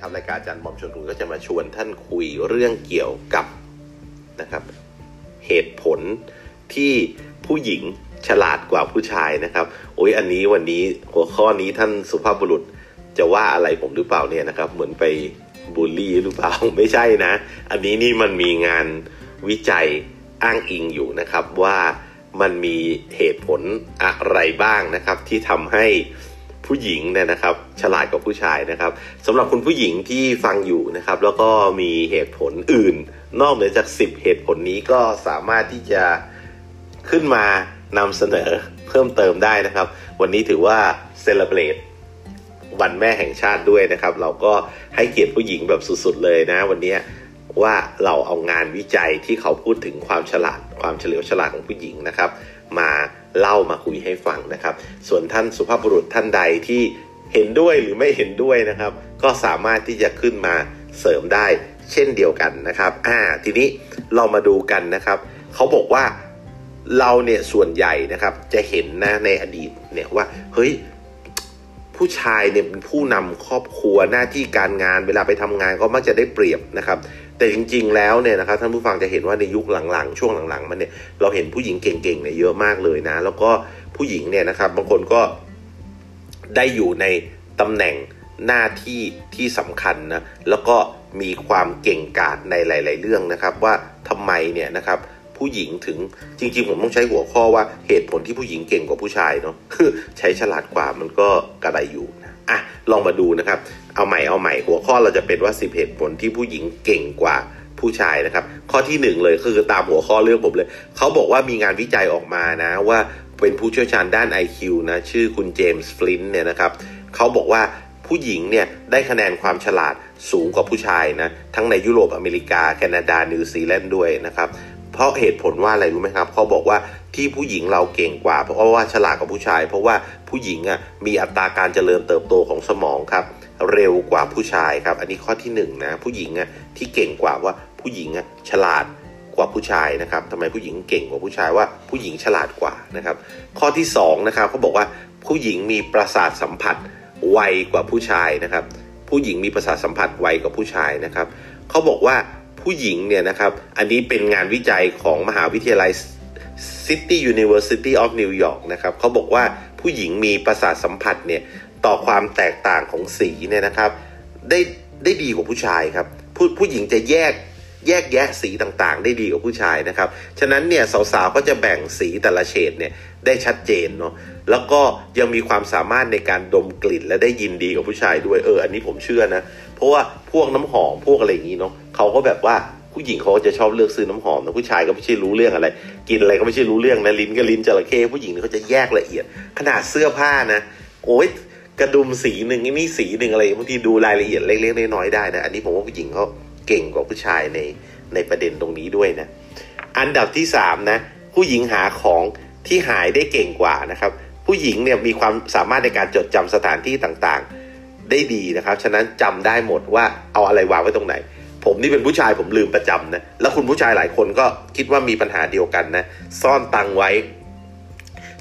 นะครับรายการอาจารย์บอมชวนคุยก็จะมาชวนท่านคุยเรื่องเกี่ยวกับนะครับ เหตุผลที่ผู้หญิงฉลาดกว่าผู้ชายนะครับ โอ้ยอันนี้วันนี้หัวข้อนี้ท่านสุภาพบุรุษจะว่าอะไรผมหรือเปล่าเนี่ยนะครับ เหมือนไปบูลลี่หรือเปล่าไม่ใช่นะ อันนี้นี่มันมีงานวิจัยอ้างอิงอยู่นะครับว่ามันมีเหตุผลอะไรบ้างนะครับ ที่ทำให้ ผู้หญิงเนี่ยนะครับ ฉลาดกว่าผู้ชายนะครับสำหรับคุณผู้หญิงที่ฟังอยู่นะครับ แล้วก็มีเหตุผลอื่น นอกเหนือจาก 10 เหตุผลนี้ก็สามารถที่จะขึ้นมานำเสนอเพิ่มเติมได้นะครับ วันนี้ถือว่าเซเลบรตวันแม่แห่งชาติด้วยนะครับ เราก็ให้เกียรติผู้หญิงแบบสุดๆเลยนะ วันนี้ว่าเราเอางานวิจัยที่เขาพูดถึงความฉลาด ความเฉลียวฉลาดของผู้หญิงนะครับ มาเล่ามาคุยให้ฟังนะครับ ส่วนท่านสุภาพบุรุษท่านใดที่เห็นด้วยหรือไม่เห็นด้วยนะครับ ก็สามารถที่จะขึ้นมาเสริมได้เช่นเดียวกันนะครับอ่าทีนี้เรามาดูกันนะครับ เขาบอกว่าเราเนี่ยส่วนใหญ่นะครับจะเห็นนะในอดีตเนี่ยว่าเฮ้ยผู้ชายเนี่ยเป็นผู้นำครอบครัวหน้าที่การงานเวลาไปทำงานก็มักจะได้เปรียบนะครับ แต่จริงๆแล้วเนี่ยนะครับท่านผู้ฟังจะเห็นว่าในยุคหลังๆ ช่วงหลังๆมันเนี่ยเราเห็นผู้หญิงเก่งๆเนี่ยเยอะมากเลยนะ แล้วก็ผู้หญิงเนี่ยนะครับบางคนก็ได้อยู่ในตำแหน่งหน้าที่ที่สำคัญนะแล้วก็มีความเก่งกาจในหลาย ๆ เรื่องนะครับ ว่าทำไมเนี่ยนะครับผู้หญิงถึงจริง ๆ ผมต้องใช้หัวข้อว่าเหตุผลที่ผู้หญิงเก่งกว่าผู้ชายเนาะคือใช้ฉลาดกว่ามันก็กระไรอยู่นะอะลองมาดูนะครับ เอาใหม่เอาใหม่หัวข้อเราจะเป็นว่า 10 เหตุผลที่ผู้หญิงเก่งกว่าผู้ชายนะครับ ข้อที่หนึ่งเลยคือตามหัวข้อเรื่องผมเลย เขาบอกว่ามีงานวิจัยออกมานะว่าเป็นผู้เชี่ยวชาญด้าน IQ นะ ชื่อคุณเจมส์ฟลินเนี่ยนะครับเขาบอกว่าผู้หญิงเนี่ยได้คะแนนความฉลาดสูงกว่าผู้ชายนะ ทั้งในยุโรปอเมริกา แคนาดา นิวซีแลนด์ด้วยนะครับ เพราะเหตุผลว่าอะไรรู้ไหมครับเขาบอกว่าที่ผู้หญิงเราเก่งกว่า เพราะว่าฉลาดกว่าผู้ชาย เพราะว่าผู้หญิงอะมีอัตราการเจริญเติบโตของสมองครับ เร็วกว่าผู้ชายครับ อันนี้ข้อที่หนึ่งนะผู้หญิงอะที่เก่งกว่าว่าผู้หญิงอะฉลาดกว่าผู้ชายนะครับทำไมผู้หญิงเก่งกว่าผู้ชายว่าผู้หญิงฉลาดกว่านะครับ ข้อที่สองนะครับเขาบอกว่าผู้หญิงมีประสาทสัมผัสไวกว่าผู้ชายนะครับ ผู้หญิงมีประสาทสัมผัสไวกว่าผู้ชายนะครับเขาบอกว่าผู้หญิงเนี่ยนะครับอันนี้เป็นงานวิจัยของมหาวิทยาลัย City University of New York นะครับเขาบอกว่าผู้หญิงมีประสาทสัมผัสเนี่ย ต่อความแตกต่างของสีเนี่ยนะครับ ได้ได้ดีกว่าผู้ชายครับ ผู้ผู้หญิงจะแยกแยกแยะสีต่างๆ ได้ดีกว่าผู้ชายนะครับ ฉะนั้นเนี่ยสาวๆก็จะแบ่งสีแต่ละเฉดเนี่ยได้ชัดเจนเนาะ แล้วก็ยังมีความสามารถในการดมกลิ่นและได้ยินดีกว่าผู้ชายด้วย เออ อันนี้ผมเชื่อนะ เพราะว่าพวกน้ำหอมพวกอะไรอย่างนี้เนาะเขาก็แบบว่าผู้หญิงเขาจะชอบเลือกซื้อน้ำหอมนะผู้ชายก็ไม่ใช่รู้เรื่องอะไร กินอะไรก็ไม่ใช่รู้เรื่องนะลิ้นก็ลิ้นจระเข้ผู้หญิงเขาจะแยกละเอียด ขนาดเสื้อผ้านะ โอ้ย กระดุมสีหนึ่งนี่สีหนึ่งอะไรบางทีดูรายละเอียดเล็กๆน้อยๆได้นะอันนี้ผมว่าผู้หญิงเขาเก่งกว่าผู้ชายในในประเด็นตรงนี้ด้วยนะ อันดับที่สามนะ ผู้หญิงหาของที่หายได้เก่งกว่านะครับ ผู้หญิงเนี่ยมีความสามารถในการจดจำสถานที่ต่างๆ ได้ดีนะครับ ฉะนั้นจำได้หมดว่าเอาอะไรวางไว้ตรงไหน ผมนี่เป็นผู้ชายผมลืมประจำนะแล้วคุณผู้ชายหลายคนก็คิดว่ามีปัญหาเดียวกันนะ ซ่อนตังไว้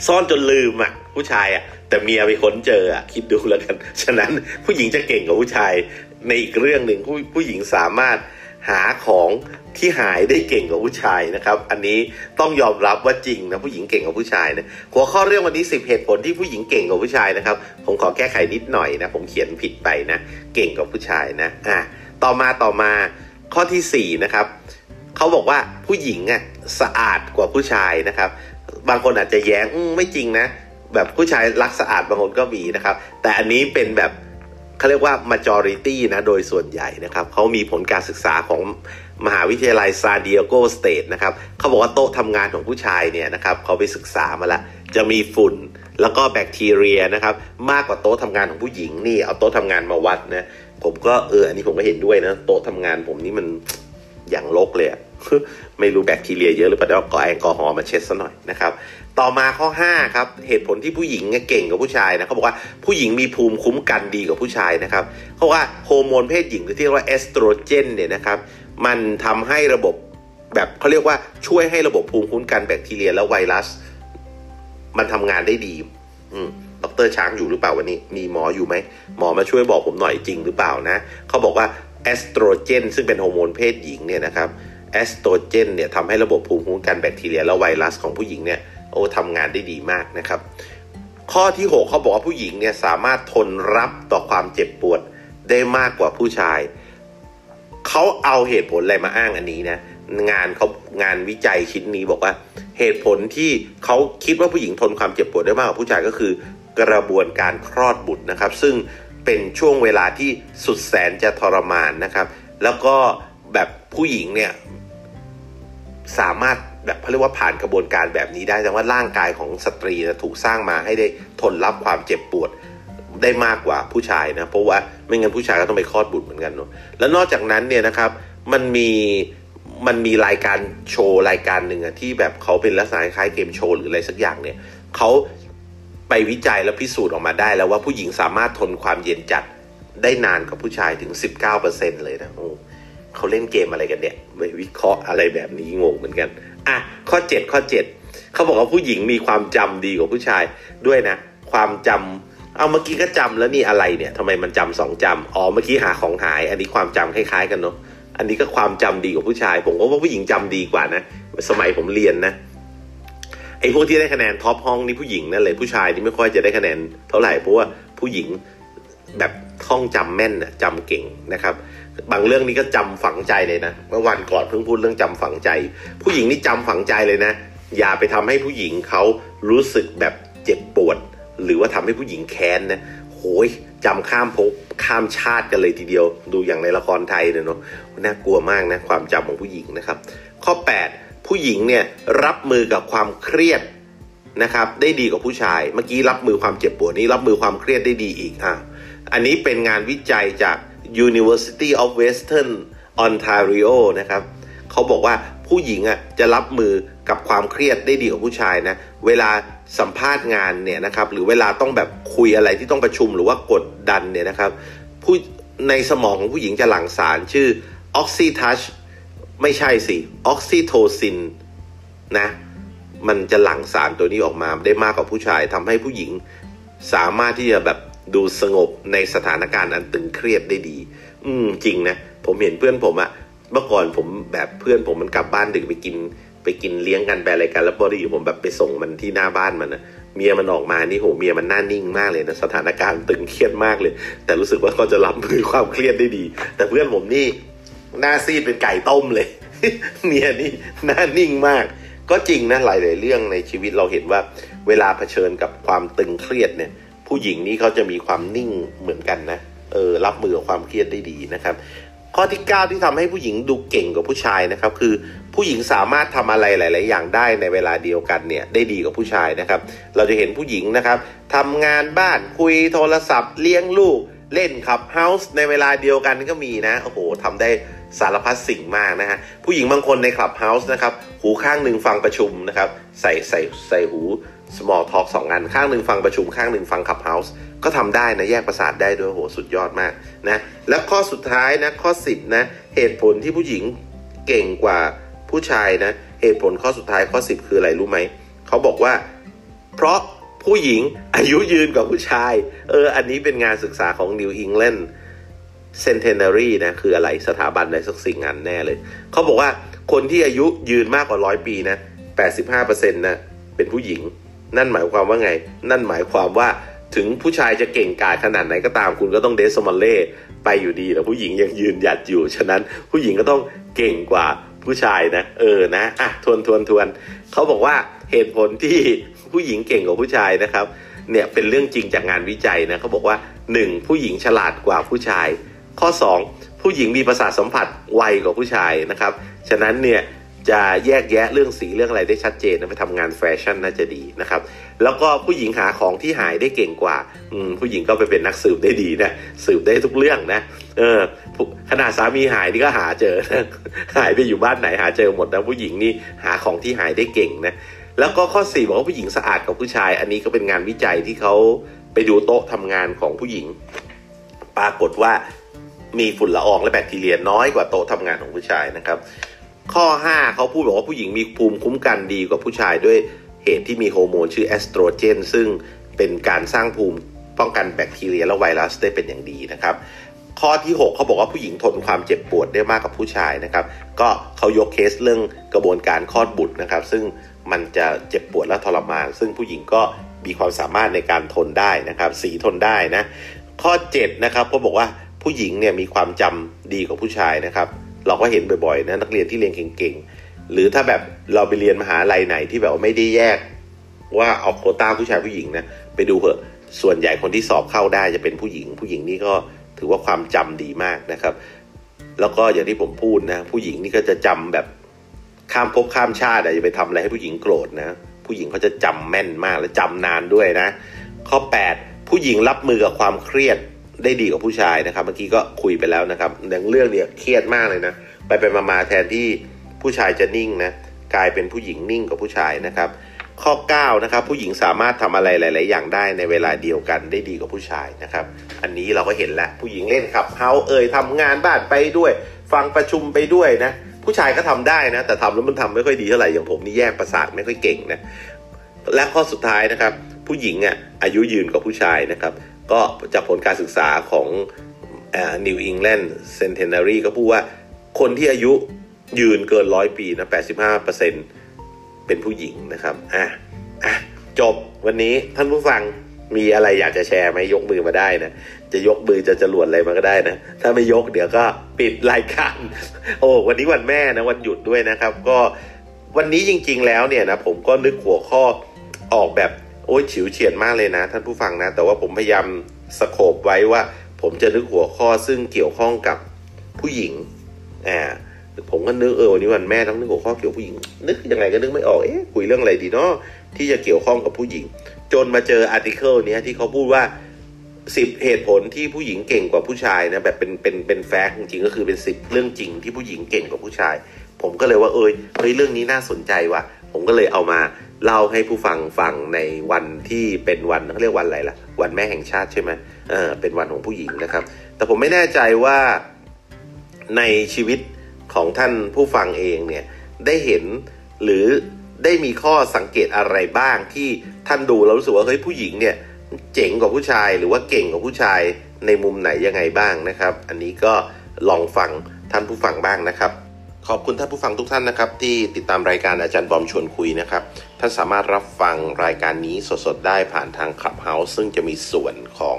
ซ่อนจนลืมอะ ผู้ชายอะแต่เมียไปค้นเจออะคิดดูแล้วกัน ฉะนั้นผู้หญิงจะเก่งกว่าผู้ชายในอีกเรื่องหนึ่งผู้ผู้หญิงสามารถหาของที่หายได้เก่งกว่าผู้ชายนะครับ อันนี้ต้องยอมรับว่าจริงนะผู้หญิงเก่งกว่าผู้ชายนะหัวข้อเรื่องวันนี้ 10 เหตุผลที่ผู้หญิงเก่งกว่าผู้ชายนะครับ ผมขอแก้ไขนิดหน่อยนะผมเขียนผิดไปนะ เก่งกว่าผู้ชายนะอะต่อมาต่อมาข้อที่4นะครับเขาบอกว่าผู้หญิงอะสะอาดกว่าผู้ชายนะครับ บางคนอาจจะแย้งไม่จริงนะ แบบผู้ชายรักสะอาดบางคนก็มีนะครับ แต่อันนี้เป็นแบบเขาเรียกว่า majority นะโดยส่วนใหญ่นะครับเขามีผลการศึกษาของมหาวิทยาลัยซาเดียโกสเตทนะครับเขาบอกว่าโต๊ะทำงานของผู้ชายเนี่ยนะครับเขาไปศึกษามาแล้วจะมีฝุ่นแล้วก็แบคทีเรียนะครับมากกว่าโต๊ะทำงานของผู้หญิงนี่เอาโต๊ะทำงานมาวัดนะผมก็เอออันนี้ผมก็เห็นด้วยนะโต๊ะทำงานผมนี่มันอย่างรกเลย ไม่รู้แบคทีเรียเยอะหรือเปล่าก็แอลกอฮอล์มาเช็ดซะหน่อยนะครับ ต่อมาข้อ5ครับเหตุผลที่ผู้หญิงเก่งกว่าผู้ชายนะเขาบอกว่าผู้หญิงมีภูมิคุ้มกันดีกว่าผู้ชายนะครับเขาว่าโฮอร์โมนเพศหญิงหรือที่เรียกว่าเอสโตรเจนเนี่ยนะครับมันทำให้ระบบแบบเขาเรียกว่าช่วยให้ระบบภูมิคุ้มกันแบคทีเรียและไวรัส มันทำงานได้ดี อืมดรช้างอยู่หรือเปล่าวันนี้ มีหมออยู่ไหม หมอมาช่วยบอกผมหน่อยจริงหรือเปล่านะ เขาบอกว่าเอสโตรเจนซึ่งเป็นฮอร์โมนเพศหญิงเนี่ยนะครับ เอสโตรเจนเนี่ยทำให้ระบบภูมิคุ้มกันแบคทีเรียและไวรัสของผู้หญิงเนี่ยโอ้ทำงานได้ดีมากนะครับ ข้อที่ 6 เขาบอกว่าผู้หญิงเนี่ยสามารถทนรับต่อความเจ็บปวดได้มากกว่าผู้ชาย เขาเอาเหตุผลอะไรมาอ้างอันนี้นะงานเขางานวิจัยชิ้นนี้บอกว่า เหตุผลที่เขาคิดว่าผู้หญิงทนความเจ็บปวดได้มากกว่าผู้ชายก็คือกระบวนการคลอดบุตรนะครับ ซึ่งเป็นช่วงเวลาที่สุดแสนจะทรมานนะครับ แล้วก็แบบผู้หญิงเนี่ย สามารถแบบเขาเรียกว่าผ่านกระบวนการแบบนี้ได้แต่ว่าร่างกายของสตรีนะถูกสร้างมาให้ได้ทนรับความเจ็บปวดได้มากกว่าผู้ชายนะ เพราะว่าไม่งั้นผู้ชายก็ต้องไปคลอดบุตรเหมือนกันเนาะแล้วนอกจากนั้นเนี่ยนะครับมันมีมันมีรายการโชว์รายการหนึ่งอะที่แบบเขาเป็นลักษณะคล้ายเกมโชว์หรืออะไรสักอย่างเนี่ยเขาไปวิจัยแล้วพิสูจน์ออกมาได้แล้วว่าผู้หญิงสามารถทนความเย็นจัดได้นานกว่าผู้ชายถึง 19%เลยนะโอ้ เขาเล่นเกมอะไรกันเนี่ยไปวิเคราะห์อะไรแบบนี้งงเหมือนกัน อะ ข้อ 7 ข้อ 7 เขาบอกว่าผู้หญิงมีความจำดีกว่าผู้ชายด้วยนะ ความจำเอาเมื่อกี้ก็จำแล้วนี่อะไรเนี่ยทำไมมันจำสองจำอ๋อเมื่อกี้หาของหาย อันนี้ความจำคล้ายๆ กันเนาะอันนี้ก็ความจำดีกว่าผู้ชาย ผมก็ว่าผู้หญิงจำดีกว่านะสมัยผมเรียนนะไอ้พวกที่ได้คะแนนท็อปห้องนี่ผู้หญิงนั่นเลยผู้ชายนี่ไม่ค่อยจะได้คะแนนเท่าไหร่เพราะว่าผู้หญิงแบบท่องจำแม่นนะจำเก่งนะครับ บางเรื่องนี้ก็จำฝังใจเลยนะเมื่อวันก่อนเพิ่งพูดเรื่องจำฝังใจ ผู้หญิงนี่จำฝังใจเลยนะ อย่าไปทำให้ผู้หญิงเขารู้สึกแบบเจ็บปวด หรือว่าทำให้ผู้หญิงแค้นนะโหยจำข้ามภพข้ามชาติกันเลยทีเดียว ดูอย่างในละครไทยเนี่ยเนาะน่ากลัวมากนะความจำของผู้หญิงนะครับ ข้อ 8 ผู้หญิงเนี่ยรับมือกับความเครียดนะครับ ได้ดีกว่าผู้ชาย เมื่อกี้รับมือความเจ็บปวดนี้รับมือความเครียดได้ดีอีกอะอันนี้เป็นงานวิจัยจาก University of Western Ontario นะครับเขาบอกว่าผู้หญิงอะจะรับมือกับความเครียดได้ดีกว่าผู้ชายนะ เวลาสัมภาษณ์งานเนี่ยนะครับ หรือเวลาต้องแบบคุยอะไรที่ต้องประชุมหรือว่ากดดันเนี่ยนะครับ ผู้ในสมองของผู้หญิงจะหลั่งสารชื่อออกซิทัชไม่ใช่สิออกซิโทซินนะ มันจะหลั่งสารตัวนี้ออกมาได้มากกว่าผู้ชายทำให้ผู้หญิงสามารถที่จะแบบ ดูสงบในสถานการณ์อันตึงเครียดได้ดี อืมจริงนะ ผมเห็นเพื่อนผมอะเมื่อก่อนผมแบบเพื่อนผมมันกลับบ้านดึกไปกิน ไปกินเลี้ยงกันไปอะไรกัน แล้วพอดีผมแบบไปส่งมันที่หน้าบ้านมันนะเมียมันออกมานี่โหเมียมันหน้านิ่งมากเลยนะสถานการณ์ตึงเครียดมากเลย แต่รู้สึกว่าเขาจะรับมือความเครียดได้ดี แต่เพื่อนผมนี่หน้าซีดเป็นไก่ต้มเลย เมียนี่หน้านิ่งมาก ก็จริงนะหลาย ๆ เรื่องในชีวิตเราเห็นว่า เวลาเผชิญกับความตึงเครียดเนี่ย ผู้หญิงนี่เขาจะมีความนิ่งเหมือนกันนะเออรับมือกับความเครียดได้ดีนะครับ ข้อที่ 9 ที่ทำให้ผู้หญิงดูเก่งกว่าผู้ชายนะครับ คือผู้หญิงสามารถทำอะไรหลาย ๆ อย่างได้ในเวลาเดียวกันเนี่ยได้ดีกว่าผู้ชายนะครับ เราจะเห็นผู้หญิงนะครับทำงานบ้านคุยโทรศัพท์ เลี้ยงลูกเล่นขับเฮาส์ในเวลาเดียวกันก็มีนะโอ้โหทำได้สารพัดสิ่งมากนะฮะผู้หญิงบางคนในคลับเฮาส์นะครับหูข้างหนึ่งฟังประชุมนะครับใส่ใส่ใส่หู small talk สองอัน ข้างหนึ่งฟังประชุมข้างหนึ่งฟังขับเฮาส์ก็ทำได้นะ แยกประสาทได้ด้วยโหสุดยอดมากนะ แล้วข้อสุดท้ายนะ ข้อ 10 นะ เหตุผลที่ผู้หญิงเก่งกว่าผู้ชายนะ เหตุผลข้อสุดท้ายข้อ 10 คืออะไรรู้ไหม เขาบอกว่า เพราะผู้หญิงอายุยืนกว่าผู้ชาย เออ อันนี้เป็นงานศึกษาของ New England Centenary นะ คืออะไรสถาบันอะไรสักสิ่งงานแน่เลย เขาบอกว่าคนที่อายุยืนมากกว่าร้อยปีนะ 85%นะ เป็นผู้หญิง นั่นหมายความว่าไง นั่นหมายความว่าถึงผู้ชายจะเก่งกาจขนาดไหนก็ตามคุณก็ต้องเดซมอลเล่ไปอยู่ดีแต่ผู้หญิงยังยืนหยัดอยู่ ฉะนั้นผู้หญิงก็ต้องเก่งกว่าผู้ชายนะเออนะอะทวนทวนทวนเขาบอกว่าเหตุผลที่ผู้หญิงเก่งกว่าผู้ชายนะครับเนี่ยเป็นเรื่องจริงจากงานวิจัยนะเขาบอกว่า 1. ผู้หญิงฉลาดกว่าผู้ชาย ข้อ 2 ผู้หญิงมีประสาทสัมผัสไวกว่าผู้ชายนะครับฉะนั้นเนี่ย จะแยกแยะเรื่องสีเรื่องอะไรได้ชัดเจนนะไปทำงานแฟชั่นน่าจะดีนะครับ แล้วก็ผู้หญิงหาของที่หายได้เก่งกว่าผู้หญิงก็ไปเป็นนักสืบได้ดีนะสืบได้ทุกเรื่องนะเออขนาดสามีหายนี่ก็หาเจอนะหายไปอยู่บ้านไหนหาเจอหมดนะผู้หญิงนี่หาของที่หายได้เก่งนะแล้วก็ข้อ4บอกว่าผู้หญิงสะอาดกว่าผู้ชาย อันนี้ก็เป็นงานวิจัยที่เขาไปดูโต๊ะทำงานของผู้หญิง ปรากฏว่ามีฝุ่นละอองและแบคทีเรียน้อยกว่าโต๊ะทำงานของผู้ชายนะครับ ข้อ 5 เขาพูดบอกว่าผู้หญิงมีภูมิคุ้มกันดีกว่าผู้ชายด้วยเหตุที่มีฮอร์โมนชื่อเอสโตรเจน ซึ่งเป็นการสร้างภูมิป้องกันแบคทีเรียและไวรัสได้เป็นอย่างดีนะครับ ข้อที่ 6 เขาบอกว่าผู้หญิงทนความเจ็บปวดได้มากกว่าผู้ชายนะครับ ก็เขายกเคสเรื่องกระบวนการคลอดบุตรนะครับ ซึ่งมันจะเจ็บปวดและทรมาน ซึ่งผู้หญิงก็มีความสามารถในการทนได้นะครับสีทนได้นะ ข้อ7นะครับเขาบอกว่าผู้หญิงเนี่ยมีความจำดีกว่าผู้ชายนะครับ เราก็เห็นบ่อยๆนะนักเรียนที่เรียนเก่งๆ หรือถ้าแบบเราไปเรียนมหาลัยไหนที่แบบไม่ได้แยก ว่าเอาโคต้าผู้ชายผู้หญิงนะไปดูเถอะส่วนใหญ่คนที่สอบเข้าได้จะเป็นผู้หญิง ผู้หญิงนี่ก็ถือว่าความจำดีมากนะครับ แล้วก็อย่างที่ผมพูดนะผู้หญิงนี่ก็จะจำแบบข้ามภพข้ามชาติอย่าไปทำอะไรให้ผู้หญิงโกรธนะ ผู้หญิงเขาจะจำแม่นมากและจำนานด้วยนะ ข้อ 8 ผู้หญิงรับมือกับความเครียด ได้ดีกว่าผู้ชายนะครับ เมื่อกี้ก็คุยไปแล้วนะครับอย่างเรื่องเนี่ยเครียดมากเลยนะ ไปไปมาแทนที่ผู้ชายจะนิ่งนะกลายเป็นผู้หญิงนิ่งกว่าผู้ชายนะครับ ข้อ9นะครับผู้หญิงสามารถทำอะไรหลาย ๆ อย่างได้ในเวลาเดียวกันได้ดีกว่าผู้ชายนะครับ อันนี้เราก็เห็นแล้วผู้หญิงเล่นขับเฮาเอ่ยทำงานบ้านไปด้วย ฟังประชุมไปด้วยนะผู้ชายก็ทำได้นะ แต่ทำแล้วมันทำไม่ค่อยดีเท่าไหร่อย่างผมนี่แยกประสาทไม่ค่อยเก่งนะและข้อสุดท้ายนะครับ ผู้หญิงอะอายุยืนกว่าผู้ชายนะครับ ก็จากผลการศึกษาของ New England Centenary ก็พูดว่าคนที่อายุยืนเกินร้อยปีนะ 85%เป็นผู้หญิงนะครับ อะ อะ จบวันนี้ท่านผู้ฟังมีอะไรอยากจะแชร์ไหมยกมือมาได้นะ จะยกมือจะจรวดอะไรมาก็ได้นะ ถ้าไม่ยกเดี๋ยวก็ปิดรายการ โอ้วันนี้วันแม่นะวันหยุดด้วยนะครับ ก็วันนี้จริง ๆ แล้วเนี่ยนะผมก็นึกหัวข้อออกแบบ โอ้ยฉิวเฉียดมากเลยนะ ท่านผู้ฟังนะ แต่ว่าผมพยายามสโคบไว้ว่า ผมจะนึกหัวข้อซึ่งเกี่ยวข้องกับผู้หญิงอ่าผมก็นึกเออวันนี้วันแม่ต้องนึกหัวข้อเกี่ยวผู้หญิง นึกยังไงก็นึกไม่ออกเอ๊ะคุยเรื่องอะไรดีเนาะที่จะเกี่ยวข้องกับผู้หญิง จนมาเจอ article นี้ที่เขาพูดว่าสิบเหตุผลที่ผู้หญิงเก่งกว่าผู้ชายนะแบบเป็นเป็นเป็น fact จริงก็คือเป็นสิบเรื่องจริงที่ผู้หญิงเก่งกว่าผู้ชาย ผมก็เลยว่าเอยเฮ้ยเรื่องนี้น่าสนใจว่ะผมก็เลยเอามา เล่าให้ผู้ฟังฟังในวันที่เป็นวันเขาเรียกวันอะไรล่ะ วันแม่แห่งชาติใช่ไหมเออเป็นวันของผู้หญิงนะครับ แต่ผมไม่แน่ใจว่าในชีวิตของท่านผู้ฟังเองเนี่ยได้เห็นหรือได้มีข้อสังเกตอะไรบ้างที่ท่านดูแล้วรู้สึกว่าเฮ้ยผู้หญิงเนี่ยเจ๋งกว่าผู้ชายหรือว่าเก่งกว่าผู้ชายในมุมไหนยังไงบ้างนะครับ อันนี้ก็ลองฟังท่านผู้ฟังบ้างนะครับ ขอบคุณท่านผู้ฟังทุกท่านนะครับ ที่ติดตามรายการอาจารย์บอมชวนคุยนะครับ ท่านสามารถรับฟังรายการนี้สดๆ ได้ผ่านทาง Clubhouse ซึ่งจะมีส่วนของ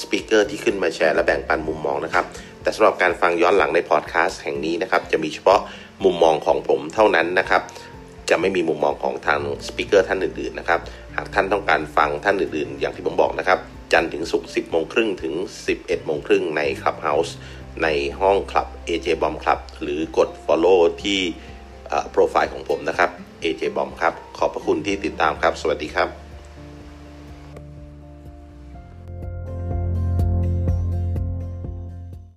speaker ที่ขึ้นมาแชร์และแบ่งปันมุมมองนะครับ แต่สำหรับการฟังย้อนหลังในพอดแคสต์แห่งนี้นะครับ จะมีเฉพาะมุมมองของผมเท่านั้นนะครับ จะไม่มีมุมมองของทาง speaker ท่านอื่นๆนะครับ หากท่านต้องการฟังท่านอื่นๆ อย่างที่ผมบอกนะครับ จันทร์ถึงศุกร์10โมงครึ่งถึง 11โมงครึ่งใน Clubhouse ในห้องคลับ AJ Bomb Club หรือกด Follow ที่โปรไฟล์ของผมนะครับ AJ Bomb ครับ ขอบพระคุณที่ติดตามครับ สวัสดีครับ